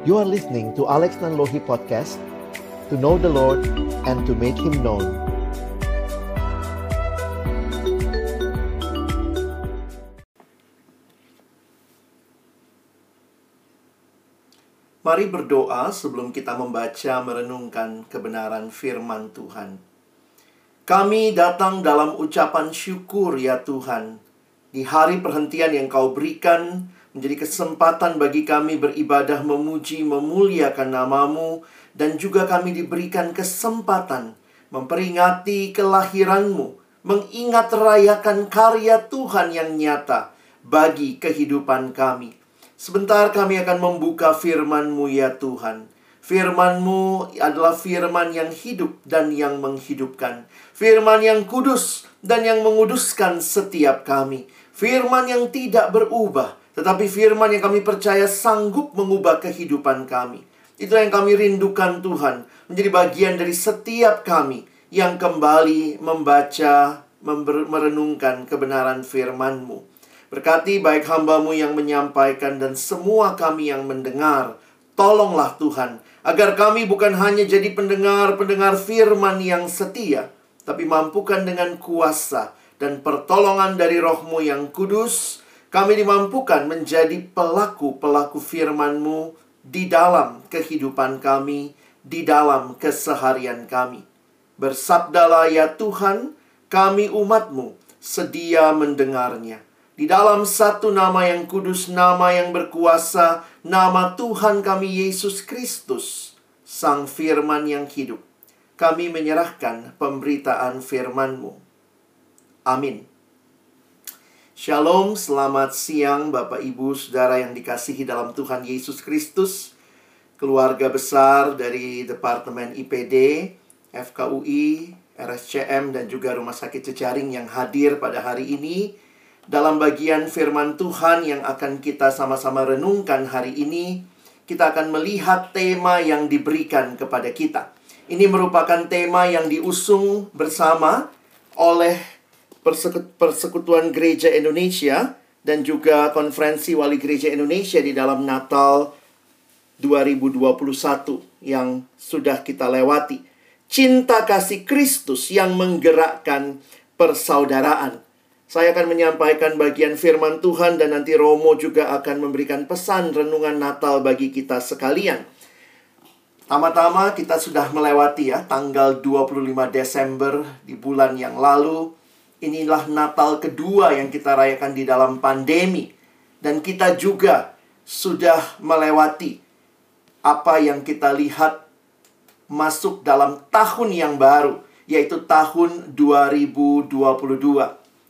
You are listening to Alex Nanlohi Podcast To know the Lord and to make Him known Mari berdoa sebelum kita membaca merenungkan kebenaran firman Tuhan. Kami datang dalam ucapan syukur ya Tuhan. Di hari perhentian yang kau berikan menjadi kesempatan bagi kami beribadah memuji memuliakan namamu dan juga kami diberikan kesempatan memperingati kelahiranmu, mengingat rayakan karya Tuhan yang nyata bagi kehidupan kami. Sebentar kami akan membuka firman-Mu ya Tuhan. Firman-Mu adalah firman yang hidup dan yang menghidupkan. Firman yang kudus dan yang menguduskan setiap kami. Firman yang tidak berubah, tetapi firman yang kami percaya sanggup mengubah kehidupan kami. Itu yang kami rindukan Tuhan, menjadi bagian dari setiap kami yang kembali membaca, merenungkan kebenaran firman-Mu. Berkati baik hambamu yang menyampaikan dan semua kami yang mendengar. Tolonglah Tuhan, agar kami bukan hanya jadi pendengar-pendengar firman yang setia, tapi mampukan dengan kuasa dan pertolongan dari rohmu yang kudus, kami dimampukan menjadi pelaku-pelaku firman-Mu di dalam kehidupan kami, di dalam keseharian kami. Bersabdalah ya Tuhan, kami umat-Mu sedia mendengarnya. Di dalam satu nama yang kudus, nama yang berkuasa, nama Tuhan kami Yesus Kristus, Sang Firman yang hidup. Kami menyerahkan pemberitaan firman-Mu. Amin. Shalom, selamat siang Bapak Ibu Saudara yang dikasihi dalam Tuhan Yesus Kristus. Keluarga besar dari Departemen IPD, FKUI, RSCM, dan juga Rumah Sakit Cecaring yang hadir pada hari ini dalam bagian firman Tuhan yang akan kita sama-sama renungkan hari ini, kita akan melihat tema yang diberikan kepada kita. Ini merupakan tema yang diusung bersama oleh Persekutuan Gereja Indonesia dan juga Konferensi Wali Gereja Indonesia di dalam Natal 2021 yang sudah kita lewati. Cinta kasih Kristus yang menggerakkan persaudaraan. Saya akan menyampaikan bagian firman Tuhan dan nanti Romo juga akan memberikan pesan renungan Natal bagi kita sekalian. Tama-tama kita sudah melewati ya tanggal 25 Desember di bulan yang lalu. Inilah Natal kedua yang kita rayakan di dalam pandemi. Dan kita juga sudah melewati apa yang kita lihat masuk dalam tahun yang baru, yaitu tahun 2022.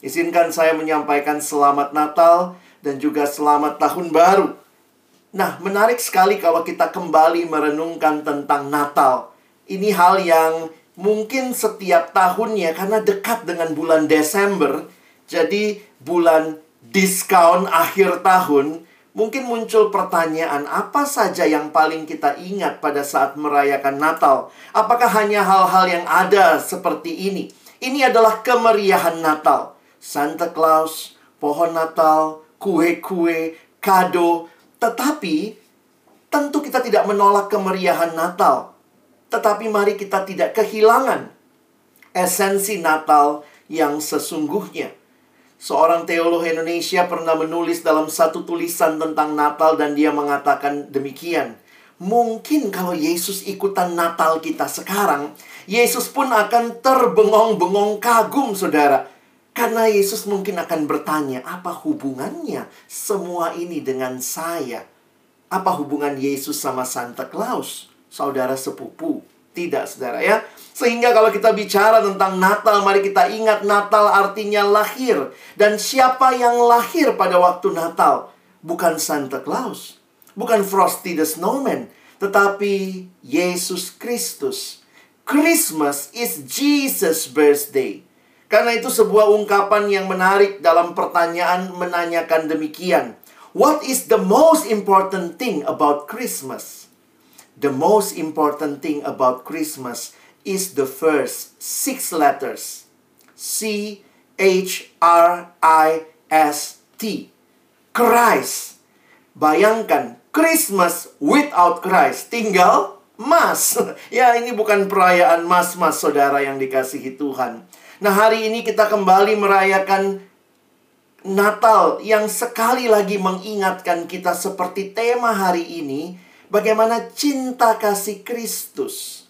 Izinkan saya menyampaikan selamat Natal dan juga selamat tahun baru. Nah, menarik sekali kalau kita kembali merenungkan tentang Natal. Ini hal yang mungkin setiap tahunnya karena dekat dengan bulan Desember, jadi bulan diskon akhir tahun, mungkin muncul pertanyaan apa saja yang paling kita ingat pada saat merayakan Natal? Apakah hanya hal-hal yang ada seperti ini? Ini adalah kemeriahan Natal. Santa Claus, pohon Natal, kue-kue, kado. Tetapi tentu kita tidak menolak kemeriahan Natal. Tetapi mari kita tidak kehilangan esensi Natal yang sesungguhnya. Seorang teolog Indonesia pernah menulis dalam satu tulisan tentang Natal dan dia mengatakan demikian. Mungkin kalau Yesus ikutan Natal kita sekarang, Yesus pun akan terbengong-bengong kagum, saudara. Karena Yesus mungkin akan bertanya, apa hubungannya semua ini dengan saya? Apa hubungan Yesus sama Santa Claus? Saudara sepupu. Tidak, saudara ya. Sehingga kalau kita bicara tentang Natal, mari kita ingat Natal artinya lahir. Dan siapa yang lahir pada waktu Natal? Bukan Santa Claus. Bukan Frosty the Snowman. Tetapi Yesus Kristus. Christmas is Jesus' birthday. Karena itu sebuah ungkapan yang menarik dalam pertanyaan menanyakan demikian. What is the most important thing about Christmas? The most important thing about Christmas is the first six letters. C H R I S T. Christ. Bayangkan Christmas without Christ. Tinggal mas. ya, ini bukan perayaan mas-mas saudara yang dikasihi Tuhan. Nah, hari ini kita kembali merayakan Natal yang sekali lagi mengingatkan kita seperti tema hari ini, bagaimana cinta kasih Kristus.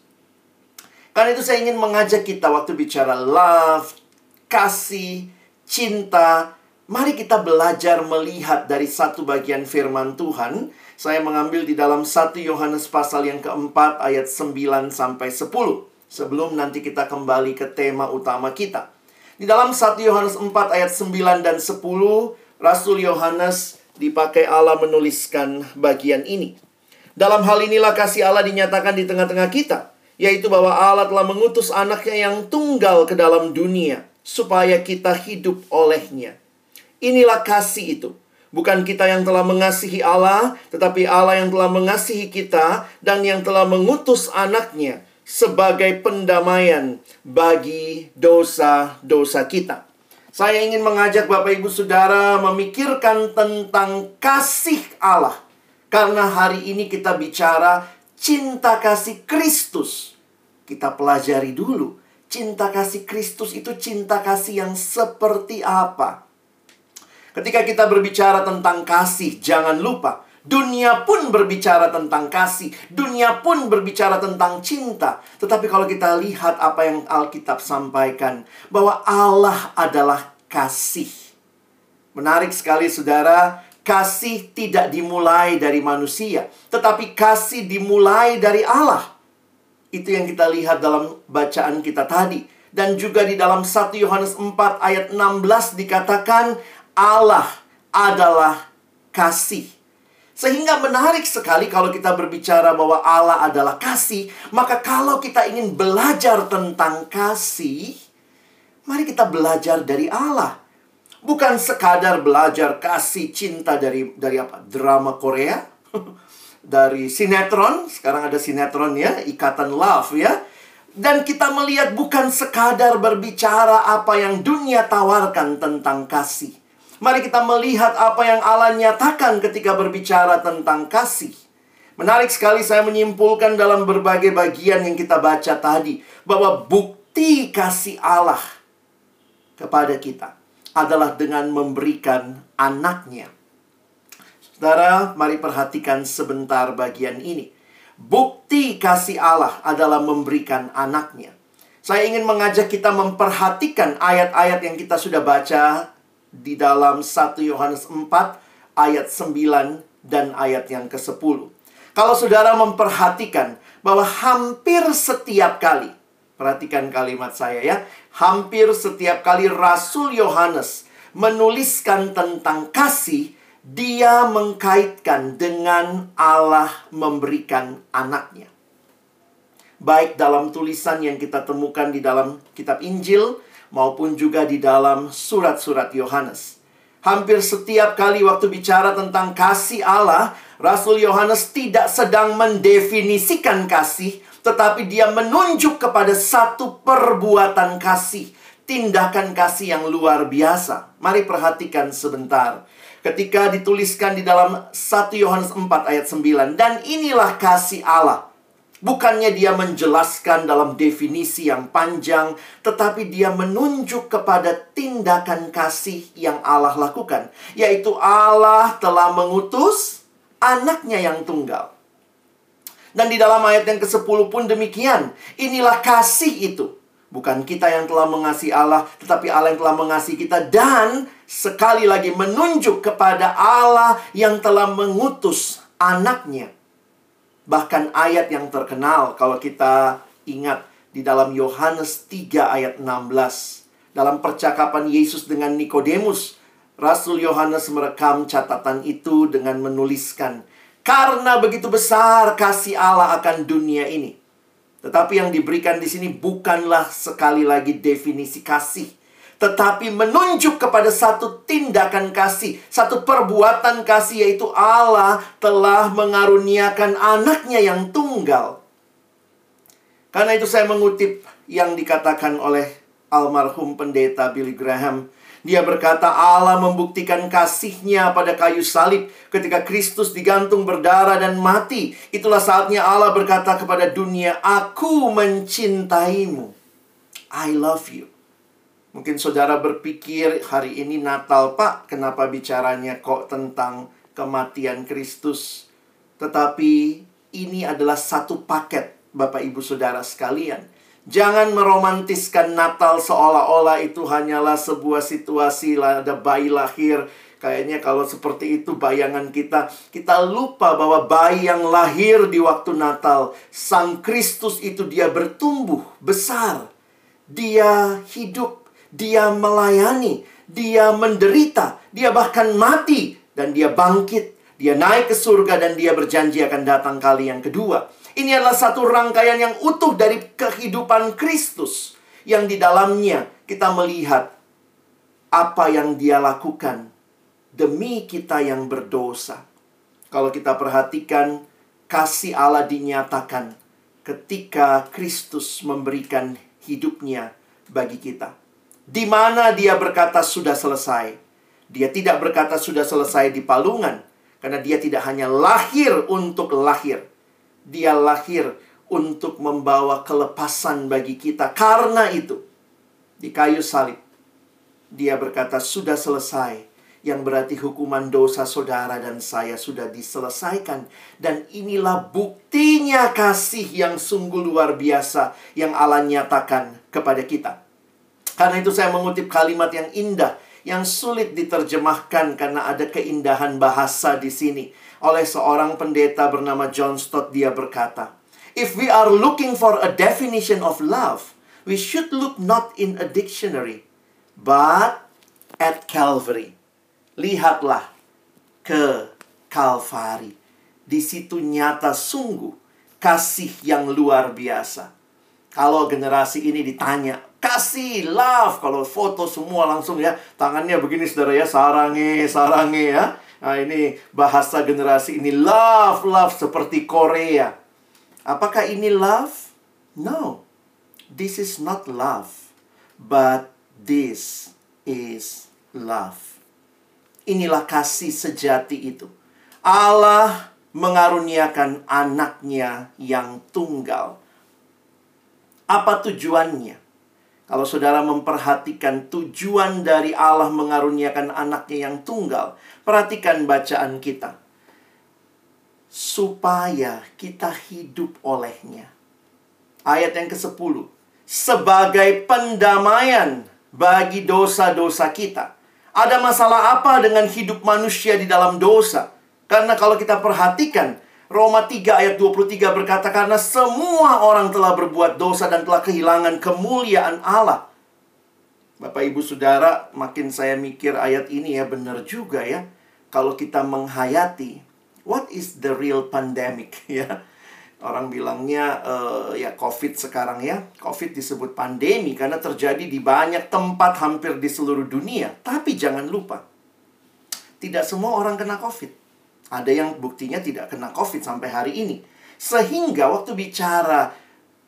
Karena itu saya ingin mengajak kita waktu bicara love, kasih, cinta, mari kita belajar melihat dari satu bagian firman Tuhan. Saya mengambil di dalam 1 Yohanes pasal yang keempat ayat 9 sampai 10. Sebelum nanti kita kembali ke tema utama kita. Di dalam 1 Yohanes 4 ayat 9 dan 10, Rasul Yohanes dipakai Allah menuliskan bagian ini. Dalam hal inilah kasih Allah dinyatakan di tengah-tengah kita, yaitu bahwa Allah telah mengutus anaknya yang tunggal ke dalam dunia, supaya kita hidup olehnya. Inilah kasih itu. Bukan kita yang telah mengasihi Allah, tetapi Allah yang telah mengasihi kita dan yang telah mengutus anaknya sebagai pendamaian bagi dosa-dosa kita. Saya ingin mengajak Bapak Ibu Saudara memikirkan tentang kasih Allah. Karena hari ini kita bicara cinta kasih Kristus. Kita pelajari dulu, cinta kasih Kristus itu cinta kasih yang seperti apa? Ketika kita berbicara tentang kasih, jangan lupa Dunia pun berbicara tentang kasih, dunia pun berbicara tentang cinta. Tetapi kalau kita lihat apa yang Alkitab sampaikan, bahwa Allah adalah kasih. Menarik sekali, saudara. Kasih tidak dimulai dari manusia, tetapi kasih dimulai dari Allah. Itu yang kita lihat dalam bacaan kita tadi. Dan juga di dalam 1 Yohanes 4 ayat 16 dikatakan Allah adalah kasih. Sehingga menarik sekali kalau kita berbicara bahwa Allah adalah kasih, maka kalau kita ingin belajar tentang kasih, mari kita belajar dari Allah. Bukan sekadar belajar kasih cinta dari dari apa? Drama Korea, dari sinetron, sekarang ada sinetron ya, Ikatan Love ya. Dan kita melihat bukan sekadar berbicara apa yang dunia tawarkan tentang kasih. Mari kita melihat apa yang Allah nyatakan ketika berbicara tentang kasih. Menarik sekali saya menyimpulkan dalam berbagai bagian yang kita baca tadi bahwa bukti kasih Allah kepada kita adalah dengan memberikan anaknya. Saudara, mari perhatikan sebentar bagian ini. Bukti kasih Allah adalah memberikan anaknya. Saya ingin mengajak kita memperhatikan ayat-ayat yang kita sudah baca di dalam 1 Yohanes 4 ayat 9 dan ayat yang ke-10. Kalau saudara memperhatikan bahwa hampir setiap kali, perhatikan kalimat saya ya, hampir setiap kali Rasul Yohanes menuliskan tentang kasih, dia mengkaitkan dengan Allah memberikan anaknya. Baik dalam tulisan yang kita temukan di dalam kitab Injil, maupun juga di dalam surat-surat Yohanes. Hampir setiap kali waktu bicara tentang kasih Allah, Rasul Yohanes tidak sedang mendefinisikan kasih, tetapi dia menunjuk kepada satu perbuatan kasih, tindakan kasih yang luar biasa. Mari perhatikan sebentar. Ketika dituliskan di dalam 1 Yohanes 4 ayat 9, dan inilah kasih Allah Bukannya dia menjelaskan dalam definisi yang panjang, tetapi dia menunjuk kepada tindakan kasih yang Allah lakukan, yaitu Allah telah mengutus anaknya yang tunggal. Dan di dalam ayat yang ke-10 pun demikian. Inilah kasih itu. Bukan kita yang telah mengasihi Allah, tetapi Allah yang telah mengasihi kita dan sekali lagi menunjuk kepada Allah yang telah mengutus anaknya Bahkan ayat yang terkenal kalau kita ingat di dalam Yohanes 3 ayat 16. Dalam percakapan Yesus dengan Nikodemus, Rasul Yohanes merekam catatan itu dengan menuliskan, "Karena begitu besar kasih Allah akan dunia ini." Tetapi yang diberikan di sini bukanlah sekali lagi definisi kasih, tetapi menunjuk kepada satu tindakan kasih, satu perbuatan kasih, yaitu Allah telah mengaruniakan anaknya yang tunggal. Karena itu, saya mengutip yang dikatakan oleh almarhum pendeta Billy Graham Dia berkata Allah membuktikan kasihnya pada kayu salib ketika Kristus digantung berdarah dan mati. Itulah saatnya Allah berkata kepada dunia, Aku mencintaimu. I love you. Mungkin saudara berpikir hari ini Natal Pak, kenapa bicaranya kok tentang kematian Kristus? Tetapi ini adalah satu paket Bapak Ibu Saudara sekalian Jangan meromantiskan Natal seolah-olah itu hanyalah sebuah situasi ada bayi lahir. Kayaknya kalau seperti itu bayangan kita, kita lupa bahwa bayi yang lahir di waktu Natal, Sang Kristus itu dia bertumbuh besar. Dia hidup, dia melayani, dia menderita, dia bahkan mati dan dia bangkit. Dia naik ke surga dan dia berjanji akan datang kali yang kedua. Ini adalah satu rangkaian yang utuh dari kehidupan Kristus yang di dalamnya kita melihat apa yang dia lakukan demi kita yang berdosa. Kalau kita perhatikan kasih Allah dinyatakan ketika Kristus memberikan hidupnya bagi kita. Di mana dia berkata sudah selesai. Dia tidak berkata sudah selesai di palungan karena dia tidak hanya lahir untuk lahir, dia lahir untuk membawa kelepasan bagi kita. Karena itu, di kayu salib, dia berkata, "Sudah selesai." Yang berarti hukuman dosa saudara dan saya sudah diselesaikan, dan inilah buktinya kasih yang sungguh luar biasa yang Allah nyatakan kepada kita. Karena itu, saya mengutip kalimat yang indah yang sulit diterjemahkan karena ada keindahan bahasa di sini oleh seorang pendeta bernama John Stott dia berkata, If we are looking for a definition of love, we should look not in a dictionary, but at Calvary. Lihatlah ke Kalvari. Di situ nyata sungguh kasih yang luar biasa. Kalau generasi ini ditanya, kasih, love. Kalau foto semua langsung ya, tangannya begini saudara ya, sarange, sarange ya. Nah, ini bahasa generasi ini love, love seperti Korea. Apakah ini love? No. This is not love. But this is love. Inilah kasih sejati itu. Allah mengaruniakan anaknya yang tunggal. Apa tujuannya? Kalau saudara memperhatikan tujuan dari Allah mengaruniakan anaknya yang tunggal, perhatikan bacaan kita. Supaya kita hidup olehnya. Ayat yang ke-10. Sebagai pendamaian bagi dosa-dosa kita. Ada masalah apa dengan hidup manusia di dalam dosa? Karena kalau kita perhatikan, Roma 3 ayat 23 berkata karena semua orang telah berbuat dosa dan telah kehilangan kemuliaan Allah. Bapak Ibu Saudara, makin saya mikir ayat ini ya benar juga ya. Kalau kita menghayati what is the real pandemic ya. Orang bilangnya uh, ya COVID sekarang ya. COVID disebut pandemi karena terjadi di banyak tempat hampir di seluruh dunia. Tapi jangan lupa, tidak semua orang kena COVID. Ada yang buktinya tidak kena COVID sampai hari ini. Sehingga waktu bicara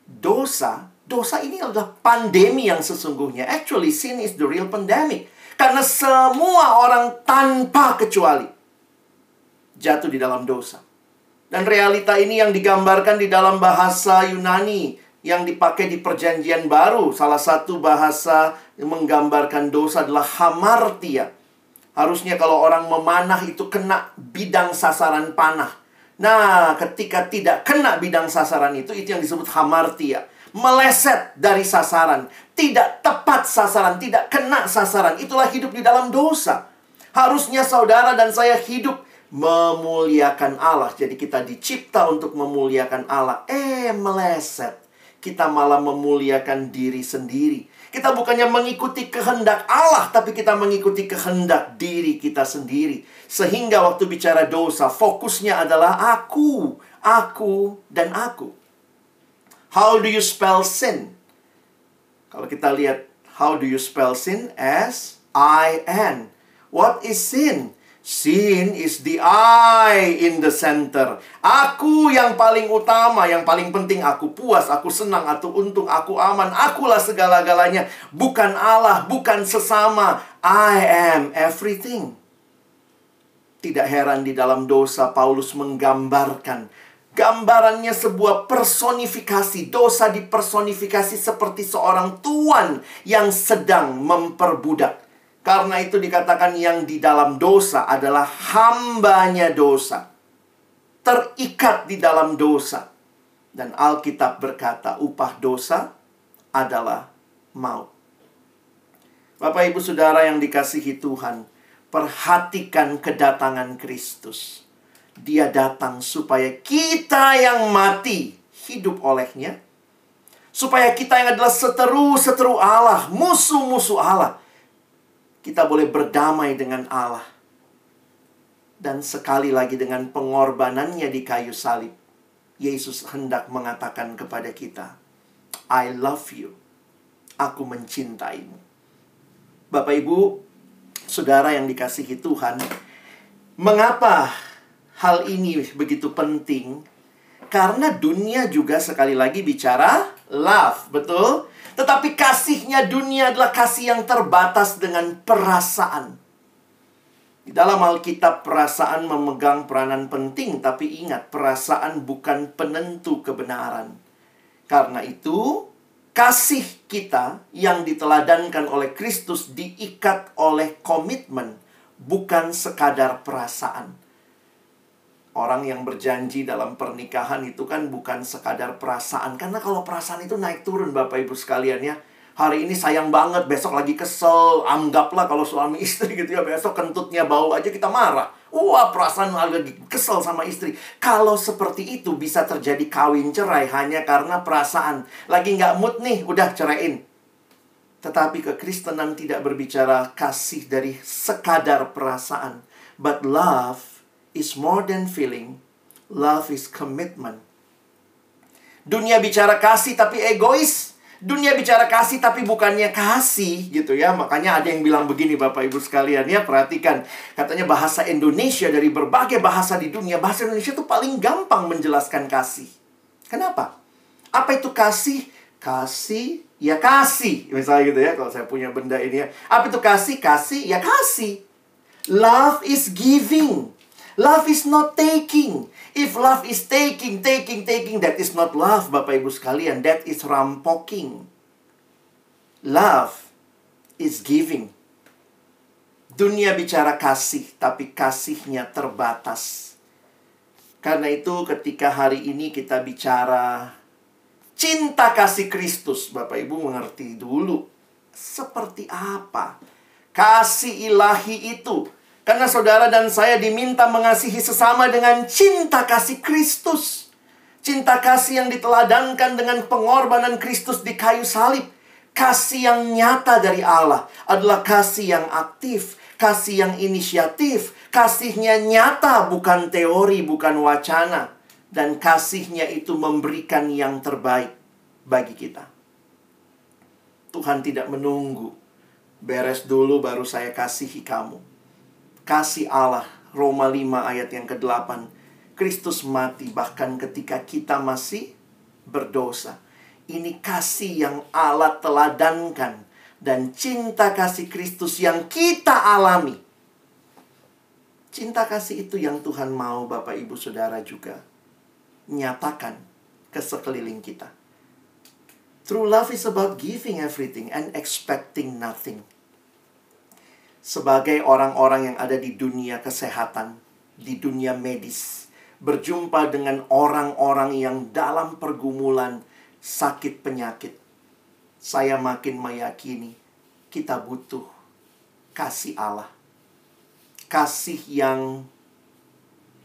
dosa, dosa ini adalah pandemi yang sesungguhnya. Actually, sin is the real pandemic. Karena semua orang tanpa kecuali jatuh di dalam dosa. Dan realita ini yang digambarkan di dalam bahasa Yunani yang dipakai di perjanjian baru. Salah satu bahasa yang menggambarkan dosa adalah hamartia Harusnya kalau orang memanah itu kena bidang sasaran panah. Nah, ketika tidak kena bidang sasaran itu, itu yang disebut hamartia. Meleset dari sasaran. Tidak tepat sasaran, tidak kena sasaran. Itulah hidup di dalam dosa. Harusnya saudara dan saya hidup memuliakan Allah. Jadi kita dicipta untuk memuliakan Allah. Eh, meleset. Kita malah memuliakan diri sendiri kita bukannya mengikuti kehendak Allah, tapi kita mengikuti kehendak diri kita sendiri. Sehingga waktu bicara dosa, fokusnya adalah aku, aku, dan aku. How do you spell sin? Kalau kita lihat, how do you spell sin? S-I-N. What is sin? Sin is the I in the center. Aku yang paling utama, yang paling penting aku puas, aku senang, aku untung, aku aman, akulah segala-galanya. Bukan Allah, bukan sesama. I am everything. Tidak heran di dalam dosa Paulus menggambarkan gambarannya sebuah personifikasi. Dosa dipersonifikasi seperti seorang tuan yang sedang memperbudak. Karena itu dikatakan yang di dalam dosa adalah hambanya dosa. Terikat di dalam dosa. Dan Alkitab berkata upah dosa adalah maut. Bapak ibu saudara yang dikasihi Tuhan. Perhatikan kedatangan Kristus. Dia datang supaya kita yang mati hidup olehnya. Supaya kita yang adalah seteru-seteru Allah, musuh-musuh Allah. Kita boleh berdamai dengan Allah. Dan sekali lagi dengan pengorbanannya di kayu salib. Yesus hendak mengatakan kepada kita, I love you. Aku mencintaimu. Bapak Ibu, saudara yang dikasihi Tuhan, mengapa hal ini begitu penting? Karena dunia juga sekali lagi bicara love, betul? Tetapi kasihnya dunia adalah kasih yang terbatas dengan perasaan. Di dalam Alkitab perasaan memegang peranan penting, tapi ingat perasaan bukan penentu kebenaran. Karena itu, kasih kita yang diteladankan oleh Kristus diikat oleh komitmen, bukan sekadar perasaan. Orang yang berjanji dalam pernikahan itu kan bukan sekadar perasaan. Karena kalau perasaan itu naik turun Bapak Ibu sekalian ya hari ini sayang banget, besok lagi kesel. Anggaplah kalau suami istri gitu ya, besok kentutnya bau aja kita marah. Wah, perasaan lagi kesel sama istri. Kalau seperti itu bisa terjadi kawin cerai hanya karena perasaan. Lagi nggak mood nih, udah ceraiin. Tetapi kekristenan tidak berbicara kasih dari sekadar perasaan. But love is more than feeling. Love is commitment. Dunia bicara kasih tapi egois. Dunia bicara kasih tapi bukannya kasih gitu ya. Makanya ada yang bilang begini Bapak Ibu sekalian ya, perhatikan. Katanya bahasa Indonesia dari berbagai bahasa di dunia, bahasa Indonesia itu paling gampang menjelaskan kasih. Kenapa? Apa itu kasih? Kasih ya kasih. Misalnya gitu ya, kalau saya punya benda ini ya. Apa itu kasih? Kasih ya kasih. Love is giving. Love is not taking. If love is taking, taking, taking, that is not love, Bapak Ibu sekalian. That is rampoking. Love is giving. Dunia bicara kasih, tapi kasihnya terbatas. Karena itu ketika hari ini kita bicara cinta kasih Kristus, Bapak Ibu mengerti dulu seperti apa kasih ilahi itu karena saudara dan saya diminta mengasihi sesama dengan cinta kasih Kristus. Cinta kasih yang diteladankan dengan pengorbanan Kristus di kayu salib. Kasih yang nyata dari Allah adalah kasih yang aktif, kasih yang inisiatif, kasihnya nyata bukan teori, bukan wacana. Dan kasihnya itu memberikan yang terbaik bagi kita. Tuhan tidak menunggu. Beres dulu baru saya kasihi kamu kasih Allah Roma 5 ayat yang ke-8 Kristus mati bahkan ketika kita masih berdosa. Ini kasih yang Allah teladankan dan cinta kasih Kristus yang kita alami. Cinta kasih itu yang Tuhan mau Bapak Ibu Saudara juga nyatakan ke sekeliling kita. True love is about giving everything and expecting nothing sebagai orang-orang yang ada di dunia kesehatan, di dunia medis, berjumpa dengan orang-orang yang dalam pergumulan sakit penyakit. Saya makin meyakini kita butuh kasih Allah. Kasih yang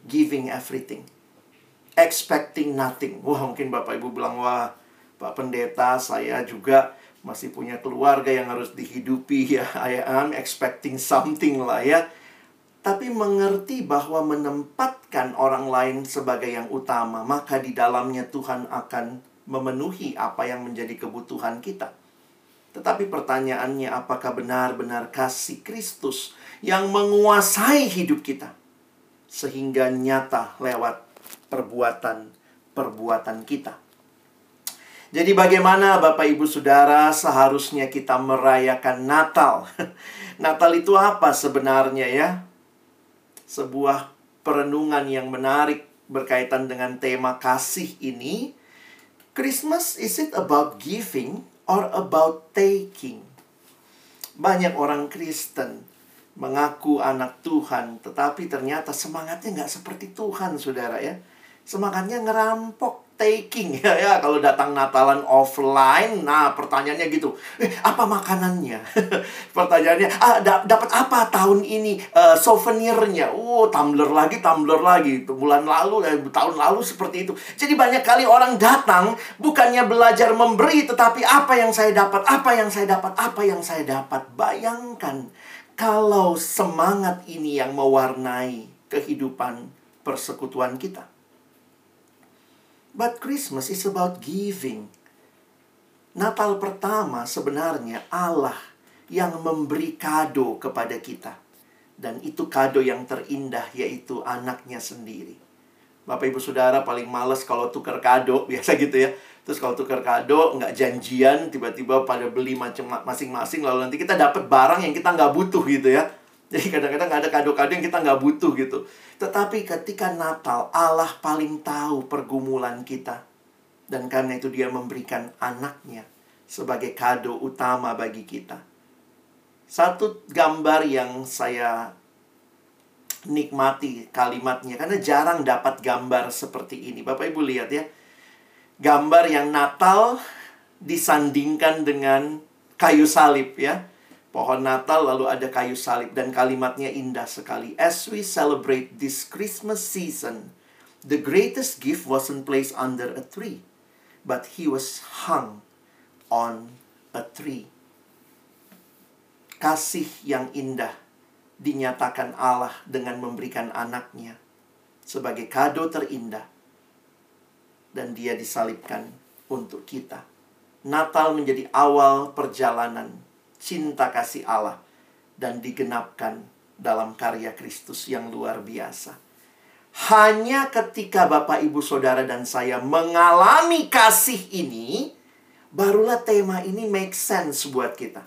giving everything. Expecting nothing. Wah, mungkin Bapak Ibu bilang, wah, Pak Pendeta, saya juga masih punya keluarga yang harus dihidupi ya. I am expecting something lah ya. Tapi mengerti bahwa menempatkan orang lain sebagai yang utama maka di dalamnya Tuhan akan memenuhi apa yang menjadi kebutuhan kita. Tetapi pertanyaannya apakah benar-benar kasih Kristus yang menguasai hidup kita sehingga nyata lewat perbuatan-perbuatan kita Jadi bagaimana Bapak Ibu Saudara seharusnya kita merayakan Natal? Natal itu apa sebenarnya ya? Sebuah perenungan yang menarik berkaitan dengan tema kasih ini. Christmas is it about giving or about taking? Banyak orang Kristen mengaku anak Tuhan, tetapi ternyata semangatnya nggak seperti Tuhan, saudara ya. Semangatnya ngerampok, taking. Ya ya kalau datang Natalan offline nah pertanyaannya gitu. Eh, apa makanannya? Pertanyaannya ah da dapat apa tahun ini uh, souvenirnya? Oh tumbler lagi tumbler lagi. Bulan lalu eh, tahun lalu seperti itu. Jadi banyak kali orang datang bukannya belajar memberi tetapi apa yang saya dapat apa yang saya dapat apa yang saya dapat. Bayangkan kalau semangat ini yang mewarnai kehidupan persekutuan kita But Christmas is about giving. Natal pertama sebenarnya Allah yang memberi kado kepada kita. Dan itu kado yang terindah yaitu anaknya sendiri. Bapak ibu saudara paling males kalau tukar kado, biasa gitu ya. Terus kalau tukar kado nggak janjian, tiba-tiba pada beli macam masing-masing, lalu nanti kita dapat barang yang kita nggak butuh gitu ya. Jadi kadang-kadang ada kado-kado yang kita nggak butuh gitu. Tetapi ketika Natal, Allah paling tahu pergumulan kita. Dan karena itu dia memberikan anaknya sebagai kado utama bagi kita. Satu gambar yang saya nikmati kalimatnya. Karena jarang dapat gambar seperti ini. Bapak Ibu lihat ya. Gambar yang Natal disandingkan dengan kayu salib ya pohon Natal lalu ada kayu salib dan kalimatnya indah sekali. As we celebrate this Christmas season, the greatest gift wasn't placed under a tree, but he was hung on a tree. Kasih yang indah dinyatakan Allah dengan memberikan anaknya sebagai kado terindah dan dia disalibkan untuk kita. Natal menjadi awal perjalanan cinta kasih Allah dan digenapkan dalam karya Kristus yang luar biasa. Hanya ketika Bapak, Ibu, Saudara, dan saya mengalami kasih ini, barulah tema ini make sense buat kita.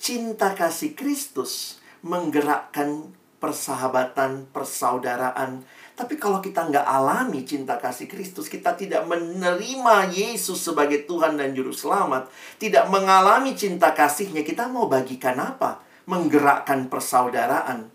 Cinta kasih Kristus menggerakkan persahabatan, persaudaraan, tapi kalau kita nggak alami cinta kasih Kristus, kita tidak menerima Yesus sebagai Tuhan dan Juru Selamat, tidak mengalami cinta kasihnya, kita mau bagikan apa? Menggerakkan persaudaraan.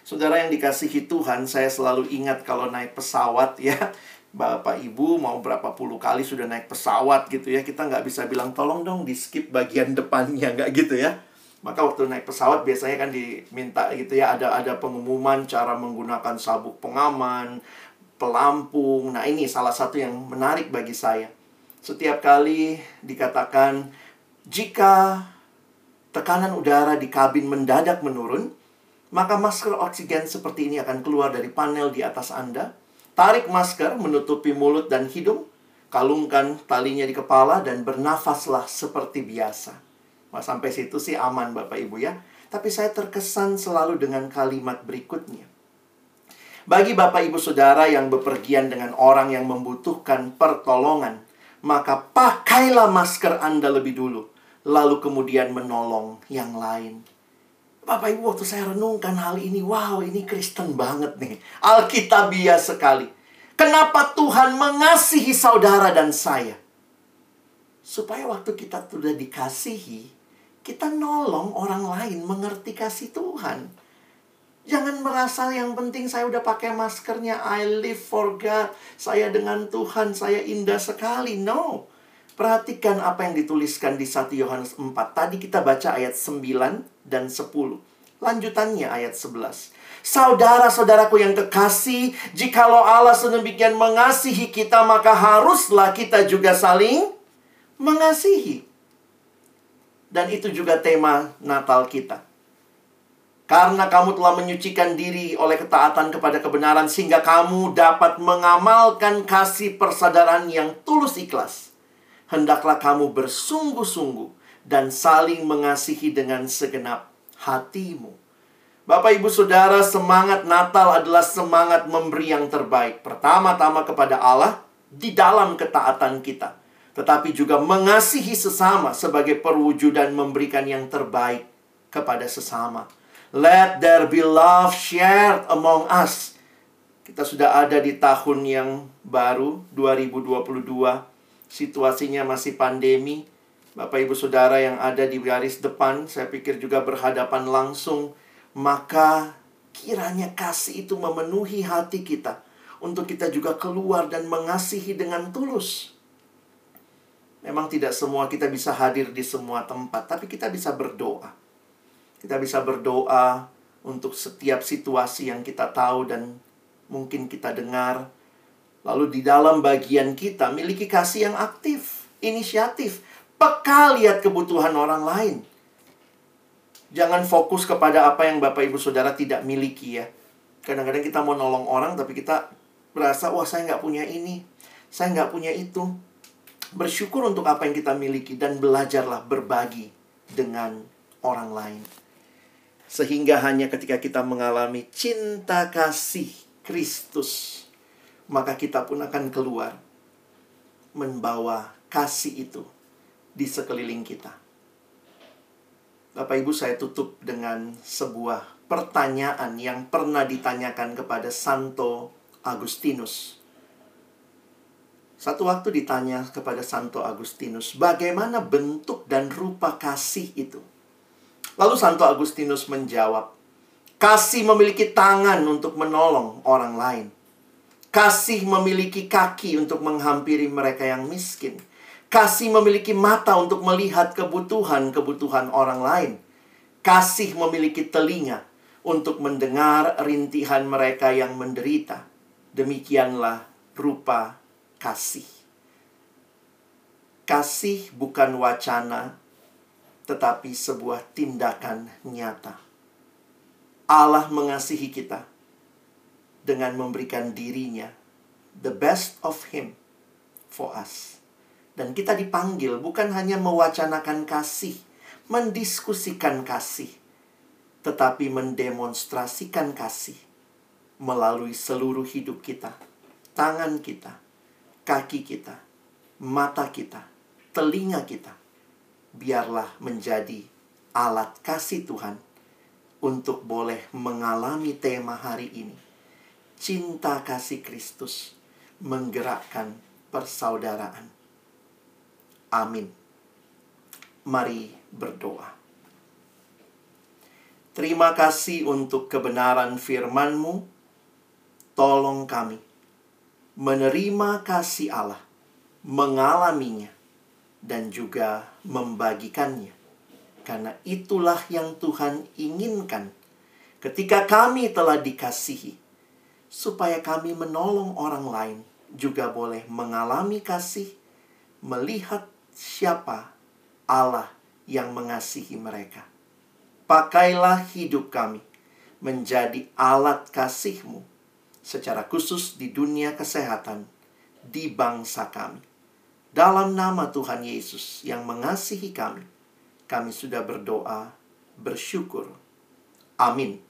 Saudara yang dikasihi Tuhan, saya selalu ingat kalau naik pesawat ya, Bapak Ibu mau berapa puluh kali sudah naik pesawat gitu ya, kita nggak bisa bilang tolong dong di skip bagian depannya, nggak gitu ya maka waktu naik pesawat biasanya kan diminta gitu ya ada ada pengumuman cara menggunakan sabuk pengaman, pelampung. Nah, ini salah satu yang menarik bagi saya. Setiap kali dikatakan jika tekanan udara di kabin mendadak menurun, maka masker oksigen seperti ini akan keluar dari panel di atas Anda. Tarik masker menutupi mulut dan hidung, kalungkan talinya di kepala dan bernafaslah seperti biasa. Wah, sampai situ sih aman Bapak Ibu ya. Tapi saya terkesan selalu dengan kalimat berikutnya. Bagi Bapak Ibu Saudara yang bepergian dengan orang yang membutuhkan pertolongan, maka pakailah masker Anda lebih dulu, lalu kemudian menolong yang lain. Bapak Ibu waktu saya renungkan hal ini, wow ini Kristen banget nih. Alkitabiah sekali. Kenapa Tuhan mengasihi saudara dan saya? Supaya waktu kita sudah dikasihi, kita nolong orang lain mengerti kasih Tuhan. Jangan merasa yang penting saya udah pakai maskernya, I live for God, saya dengan Tuhan, saya indah sekali. No. Perhatikan apa yang dituliskan di 1 Yohanes 4. Tadi kita baca ayat 9 dan 10. Lanjutannya ayat 11. Saudara-saudaraku yang kekasih, jikalau Allah sedemikian mengasihi kita, maka haruslah kita juga saling mengasihi. Dan itu juga tema Natal kita. Karena kamu telah menyucikan diri oleh ketaatan kepada kebenaran sehingga kamu dapat mengamalkan kasih persadaran yang tulus ikhlas. Hendaklah kamu bersungguh-sungguh dan saling mengasihi dengan segenap hatimu. Bapak, ibu, saudara, semangat Natal adalah semangat memberi yang terbaik. Pertama-tama kepada Allah, di dalam ketaatan kita, tetapi juga mengasihi sesama sebagai perwujudan memberikan yang terbaik kepada sesama. Let there be love shared among us. Kita sudah ada di tahun yang baru 2022. Situasinya masih pandemi. Bapak Ibu Saudara yang ada di garis depan, saya pikir juga berhadapan langsung, maka kiranya kasih itu memenuhi hati kita untuk kita juga keluar dan mengasihi dengan tulus. Memang tidak semua kita bisa hadir di semua tempat, tapi kita bisa berdoa. Kita bisa berdoa untuk setiap situasi yang kita tahu dan mungkin kita dengar. Lalu di dalam bagian kita miliki kasih yang aktif, inisiatif, peka lihat kebutuhan orang lain. Jangan fokus kepada apa yang Bapak Ibu Saudara tidak miliki ya. Kadang-kadang kita mau nolong orang tapi kita merasa, wah saya nggak punya ini, saya nggak punya itu. Bersyukur untuk apa yang kita miliki dan belajarlah berbagi dengan orang lain. Sehingga hanya ketika kita mengalami cinta kasih Kristus, maka kita pun akan keluar membawa kasih itu di sekeliling kita. Bapak Ibu, saya tutup dengan sebuah pertanyaan yang pernah ditanyakan kepada Santo Agustinus. Satu waktu ditanya kepada Santo Agustinus, bagaimana bentuk dan rupa kasih itu? Lalu Santo Agustinus menjawab, kasih memiliki tangan untuk menolong orang lain. Kasih memiliki kaki untuk menghampiri mereka yang miskin. Kasih memiliki mata untuk melihat kebutuhan-kebutuhan orang lain. Kasih memiliki telinga untuk mendengar rintihan mereka yang menderita. Demikianlah rupa kasih. Kasih bukan wacana, tetapi sebuah tindakan nyata. Allah mengasihi kita dengan memberikan dirinya, the best of Him for us. Dan kita dipanggil bukan hanya mewacanakan kasih, mendiskusikan kasih, tetapi mendemonstrasikan kasih melalui seluruh hidup kita, tangan kita, kaki kita, mata kita, telinga kita. Biarlah menjadi alat kasih Tuhan untuk boleh mengalami tema hari ini. Cinta kasih Kristus menggerakkan persaudaraan. Amin. Mari berdoa. Terima kasih untuk kebenaran firman-Mu. Tolong kami menerima kasih Allah, mengalaminya, dan juga membagikannya. Karena itulah yang Tuhan inginkan ketika kami telah dikasihi, supaya kami menolong orang lain juga boleh mengalami kasih, melihat siapa Allah yang mengasihi mereka. Pakailah hidup kami menjadi alat kasih-Mu secara khusus di dunia kesehatan di bangsa kami. Dalam nama Tuhan Yesus yang mengasihi kami, kami sudah berdoa, bersyukur. Amin.